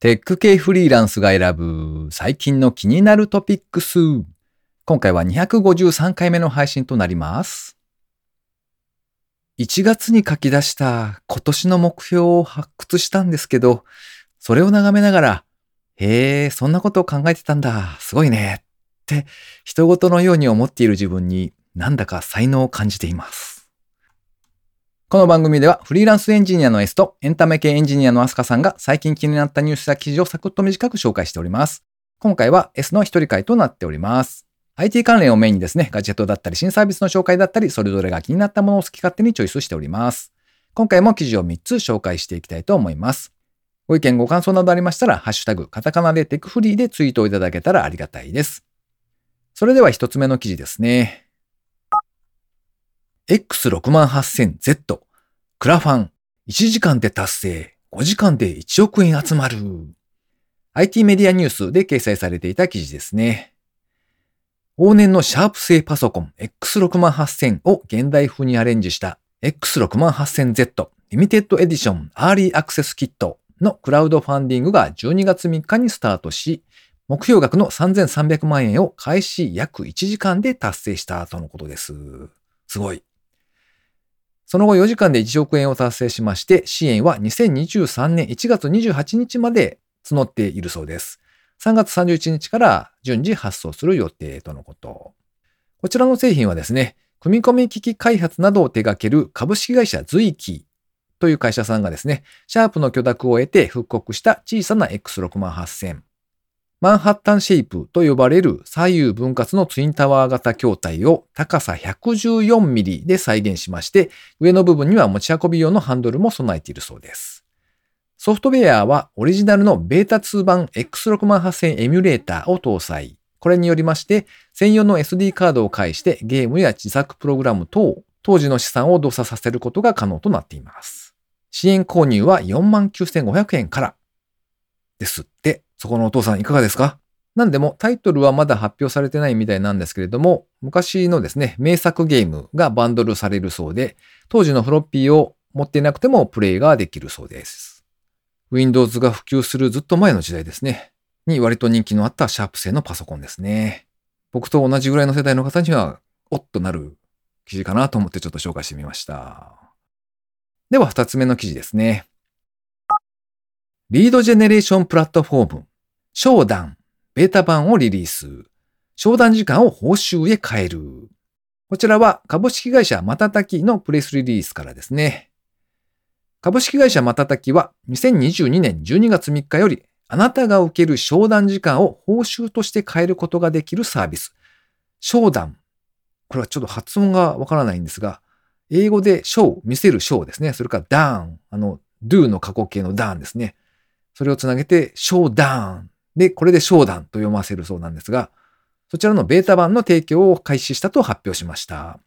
テック系フリーランスが選ぶ最近の気になるトピックス。今回は253回目の配信となります。1月に書き出した今年の目標を発掘したんですけど、それを眺めながら、へえ、そんなことを考えてたんだ、すごいね、って人事のように思っている自分になんだか才能を感じています。この番組ではフリーランスエンジニアの S とエンタメ系エンジニアのアスカさんが最近気になったニュースや記事をサクッと短く紹介しております。今回は S の一人会となっております。IT 関連をメインにですね、ガジェットだったり新サービスの紹介だったり、それぞれが気になったものを好き勝手にチョイスしております。今回も記事を3つ紹介していきたいと思います。ご意見ご感想などありましたら、ハッシュタグ、カタカナでテクフリーでツイートをいただけたらありがたいです。それでは1つ目の記事ですね。X68000Z クラファン1時間で達成5時間で1億円集まる IT メディアニュースで掲載されていた記事ですね。往年のシャープ製パソコン X68000 を現代風にアレンジした X68000Z リミテッドエディションアーリーアクセスキットのクラウドファンディングが12月3日にスタートし、目標額の3300万円を開始約1時間で達成したとのことです。すごい。その後4時間で1億円を達成しまして、支援は2023年1月28日まで募っているそうです。3月31日から順次発送する予定とのこと。こちらの製品はですね、組み込み機器開発などを手掛ける株式会社随記という会社さんがですね、シャープの許諾を得て復刻した小さな X68000。マンハッタンシェイプと呼ばれる左右分割のツインタワー型筐体を高さ114ミリで再現しまして、上の部分には持ち運び用のハンドルも備えているそうです。ソフトウェアはオリジナルのベータ2版 X68000 エミュレーターを搭載。これによりまして、専用の SD カードを介してゲームや自作プログラム等、当時の資産を動作させることが可能となっています。支援購入は49,500円からですって。そこのお父さんいかがですか？なんでもタイトルはまだ発表されてないみたいなんですけれども、昔のですね、名作ゲームがバンドルされるそうで、当時のフロッピーを持っていなくてもプレイができるそうです。Windows が普及するずっと前の時代ですね。に割と人気のあったシャープ製のパソコンですね。僕と同じぐらいの世代の方には、おっとなる記事かなと思ってちょっと紹介してみました。では二つ目の記事ですね。リードジェネレーションプラットフォーム商談、ベータ版をリリース。商談時間を報酬へ変える。こちらは株式会社またたきのプレスリリースからですね。株式会社またたきは2022年12月3日よりあなたが受ける商談時間を報酬として変えることができるサービス。商談。これはちょっと発音がわからないんですが、英語でショー、見せるショーですね。それからダーン、あの、do の過去形のダーンですね。それをつなげて、ショーダーンで、これで商談と読ませるそうなんですが、そちらのベータ版の提供を開始したと発表しました。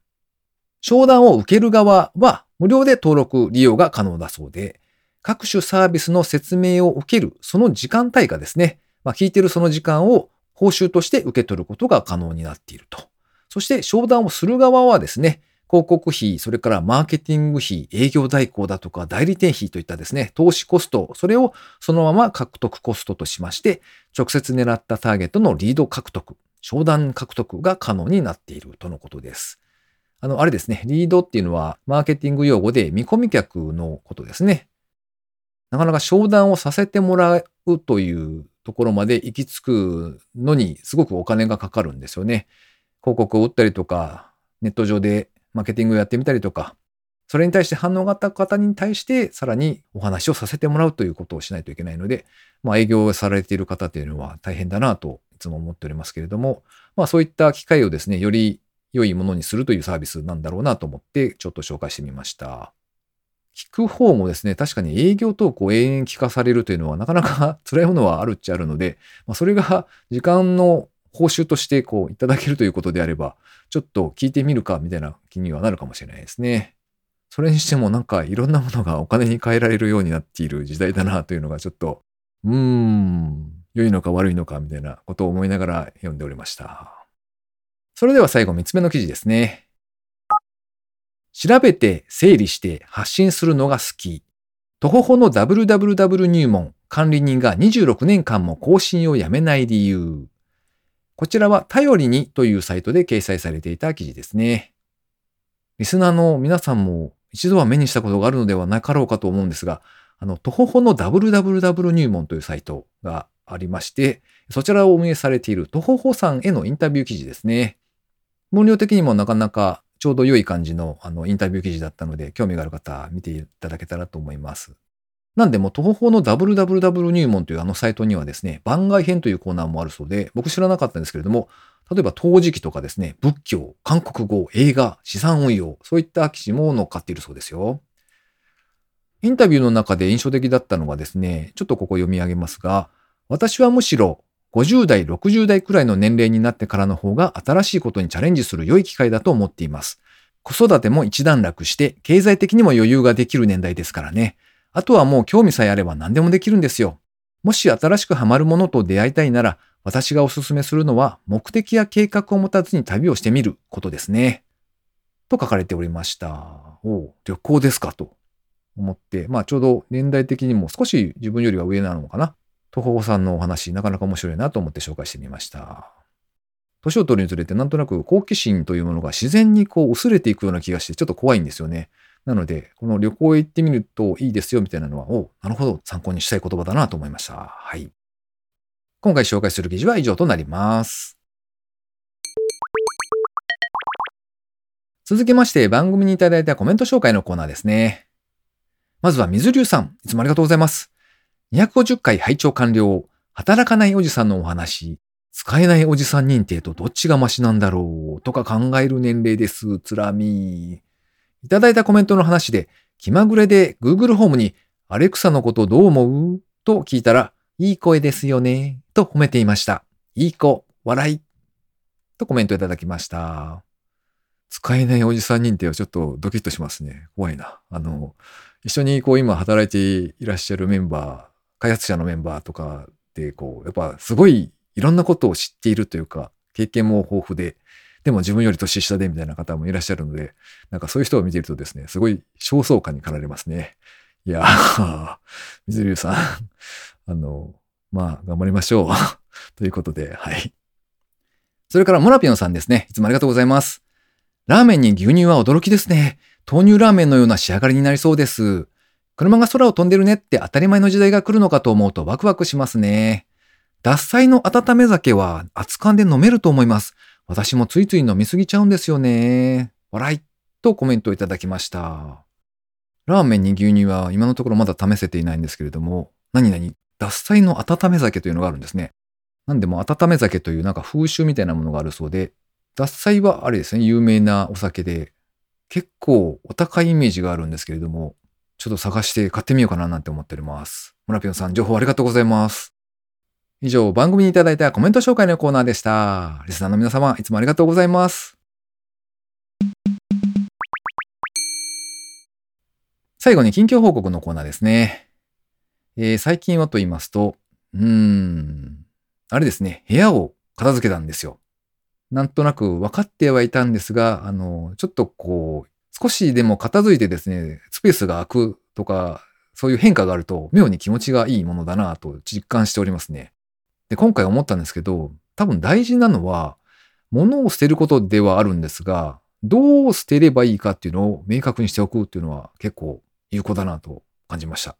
商談を受ける側は無料で登録利用が可能だそうで、各種サービスの説明を受けるその時間帯がですね、まあ、聞いてるその時間を報酬として受け取ることが可能になっていると。そして商談をする側はですね、広告費、それからマーケティング費、営業代行だとか代理店費といったですね、投資コスト、それをそのまま獲得コストとしまして、直接狙ったターゲットのリード獲得、商談獲得が可能になっているとのことです。あの、あれですね、リードっていうのはマーケティング用語で見込み客のことですね。なかなか商談をさせてもらうというところまで行き着くのにすごくお金がかかるんですよね。広告を打ったりとか、ネット上でマーケティングをやってみたりとか、それに対して反応があった方に対してさらにお話をさせてもらうということをしないといけないので、まあ営業をされている方というのは大変だなといつも思っておりますけれども、まあそういった機会をですね、より良いものにするというサービスなんだろうなと思ってちょっと紹介してみました。聞く方もですね、確かに営業トークを延々聞かされるというのはなかなか 辛いものはあるっちゃあるので、まあ、それが時間の報酬としてこういただけるということであれば、ちょっと聞いてみるかみたいな気にはなるかもしれないですね。それにしてもなんかいろんなものがお金に換えられるようになっている時代だなというのがちょっと、うーん、良いのか悪いのかみたいなことを思いながら読んでおりました。それでは最後3つ目の記事ですね。調べて整理して発信するのが好き。徒歩歩の WWW 入門管理人が26年間も更新をやめない理由。こちらは頼りにというサイトで掲載されていた記事ですね。リスナーの皆さんも一度は目にしたことがあるのではなかろうかと思うんですが、あの、トホホの www 入門というサイトがありまして、そちらを運営されているトホホさんへのインタビュー記事ですね。分量的にもなかなかちょうど良い感じのあのインタビュー記事だったので、興味がある方は見ていただけたらと思います。なんでも、徒歩法の www 入門というあのサイトにはですね、番外編というコーナーもあるそうで、僕知らなかったんですけれども、例えば陶磁器とかですね、仏教、韓国語、映画、資産運用、そういった記事も載っかっているそうですよ。インタビューの中で印象的だったのはですね、ちょっとここ読み上げますが、私はむしろ50代、60代くらいの年齢になってからの方が新しいことにチャレンジする良い機会だと思っています。子育ても一段落して、経済的にも余裕ができる年代ですからね。あとはもう興味さえあれば何でもできるんですよ。もし新しくハマるものと出会いたいなら、私がおすすめするのは目的や計画を持たずに旅をしてみることですね。と書かれておりました。お旅行ですかと思って、まあちょうど年代的にも少し自分よりは上なのかな。徒歩さんのお話、なかなか面白いなと思って紹介してみました。年を取るにつれてなんとなく好奇心というものが自然にこう薄れていくような気がしてちょっと怖いんですよね。なので、この旅行へ行ってみるといいですよみたいなのは、おなるほど、参考にしたい言葉だなと思いました。はい。今回紹介する記事は以上となります。続きまして番組にいただいたコメント紹介のコーナーですね。まずは水流さん、いつもありがとうございます。250回拝聴完了。働かないおじさんのお話。使えないおじさん認定とどっちがマシなんだろうとか考える年齢です。つらみ。いただいたコメントの話で、気まぐれで Google ホームにアレクサのことどう思う？と聞いたら、いい声ですよね。と褒めていました。いい子、笑い。とコメントいただきました。使えないおじさん認定はちょっとドキッとしますね。怖いな。あの、一緒にこう今働いていらっしゃるメンバー、開発者のメンバーとかで、こう、やっぱすごいいろんなことを知っているというか、経験も豊富で、でも自分より年下でみたいな方もいらっしゃるので、なんかそういう人を見ているとですね、すごい焦燥感に駆られますね。いやー、水流さん、あの、まあ、頑張りましょう。ということで、はい。それから、モラピオンさんですね。いつもありがとうございます。ラーメンに牛乳は驚きですね。豆乳ラーメンのような仕上がりになりそうです。車が空を飛んでるねって当たり前の時代が来るのかと思うとワクワクしますね。脱菜の温め酒は熱燗で飲めると思います。私もついつい飲みすぎちゃうんですよね。笑い。とコメントをいただきました。ラーメンに牛乳は今のところまだ試せていないんですけれども、何々、脱菜の温め酒というのがあるんですね。なんでも温め酒というなんか風習みたいなものがあるそうで、脱菜はあれですね、有名なお酒で、結構お高いイメージがあるんですけれども、ちょっと探して買ってみようかななんて思っております。村ピョンさん、情報ありがとうございます。以上、番組にいただいたコメント紹介のコーナーでした。リスナーの皆様、いつもありがとうございます。最後に近況報告のコーナーですね。えー、最近はと言いますと、うーん、あれですね、部屋を片付けたんですよ。なんとなく分かってはいたんですが、あの、ちょっとこう、少しでも片付いてですね、スペースが空くとか、そういう変化があると、妙に気持ちがいいものだなと実感しておりますね。で、今回思ったんですけど、多分大事なのは、物を捨てることではあるんですが、どう捨てればいいかっていうのを明確にしておくっていうのは結構有効だなと感じました。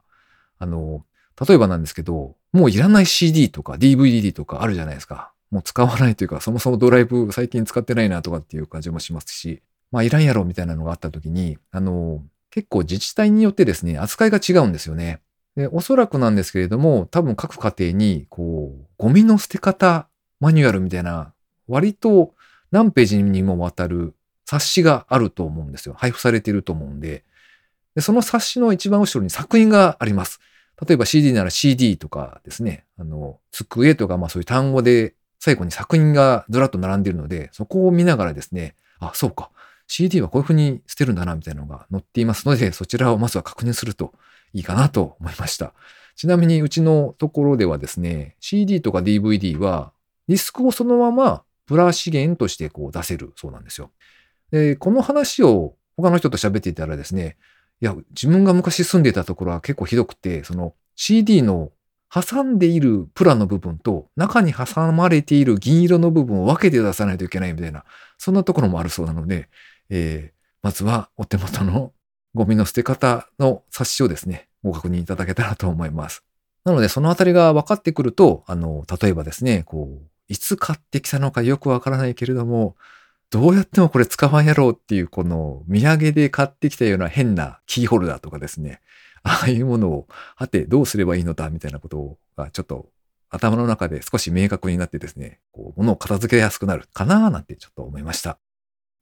あの、例えばなんですけど、もういらない CD とか DVD とかあるじゃないですか。もう使わないというか、そもそもドライブ最近使ってないなとかっていう感じもしますし、まあいらんやろみたいなのがあった時に、あの、結構自治体によってですね、扱いが違うんですよね。で、おそらくなんですけれども、多分各家庭に、こう、ゴミの捨て方マニュアルみたいな、割と何ページにもわたる冊子があると思うんですよ。配布されていると思うんで。で、その冊子の一番後ろに作品があります。例えば CD なら CD とかですね、あの、机とか、まあそういう単語で最後に作品がずらっと並んでいるので、そこを見ながらですね、あ、そうか。CD はこういうふうに捨てるんだな、みたいなのが載っていますので、そちらをまずは確認するといいかなと思いました。ちなみにうちのところではですね、CD とか DVD はディスクをそのままプラ資源としてこう出せるそうなんですよ。で、この話を他の人と喋っていたらですね、いや、自分が昔住んでいたところは結構ひどくて、その CD の挟んでいるプラの部分と中に挟まれている銀色の部分を分けて出さないといけないみたいな、そんなところもあるそうなので、えー、まずはお手元のゴミの捨て方の冊子をですね、ご確認いただけたらと思います。なので、そのあたりが分かってくると、あの、例えばですね、こう、いつ買ってきたのかよくわからないけれども、どうやってもこれ使わんやろうっていう、この土産で買ってきたような変なキーホルダーとかですね、ああいうものを、はて、どうすればいいのだみたいなことがちょっと頭の中で少し明確になってですね、こう、物を片付けやすくなるかななんてちょっと思いました。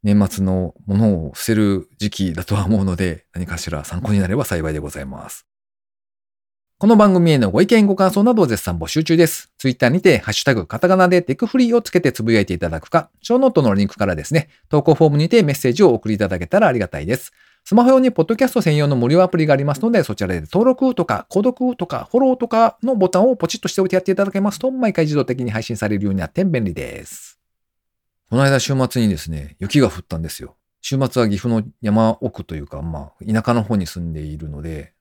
年末のものを捨てる時期だとは思うので、何かしら参考になれば幸いでございます。この番組へのご意見ご感想などを絶賛募集中です。ツイッターにて、ハッシュタグ、カタカナでテクフリーをつけてつぶやいていただくか、ショーノートのリンクからですね、投稿フォームにてメッセージを送りいただけたらありがたいです。スマホ用にポッドキャスト専用の無料アプリがありますので、そちらで登録とか、購読とか、フォローとかのボタンをポチッとしておいてやっていただけますと、毎回自動的に配信されるようになって便利です。この間週末にですね、雪が降ったんですよ。週末は岐阜の山奥というか、まあ、田舎の方に住んでいるので、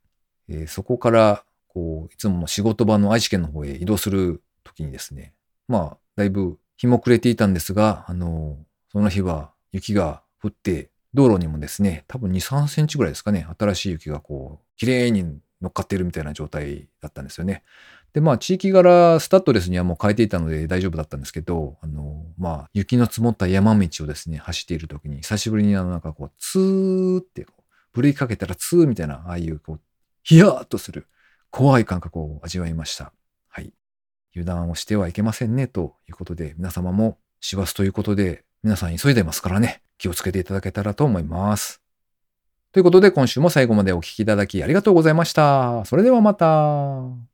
えー、そこからこう、いつもの仕事場の愛知県の方へ移動するときにですね、まあ、だいぶ日も暮れていたんですが、あの、その日は雪が降って、道路にもですね、多分2、3センチぐらいですかね、新しい雪がこう、綺麗に乗っかっているみたいな状態だったんですよね。で、まあ、地域柄、スタッドレスにはもう変えていたので大丈夫だったんですけど、あの、まあ、雪の積もった山道をですね、走っている時に、久しぶりにあの、なんかこう、ツーってこう、ブレーキかけたらツーみたいな、ああいうこう、ヒヤーっとする、怖い感覚を味わいました。はい。油断をしてはいけませんね、ということで、皆様も師走ということで、皆さん急いでますからね、気をつけていただけたらと思います。ということで、今週も最後までお聴きいただきありがとうございました。それではまた。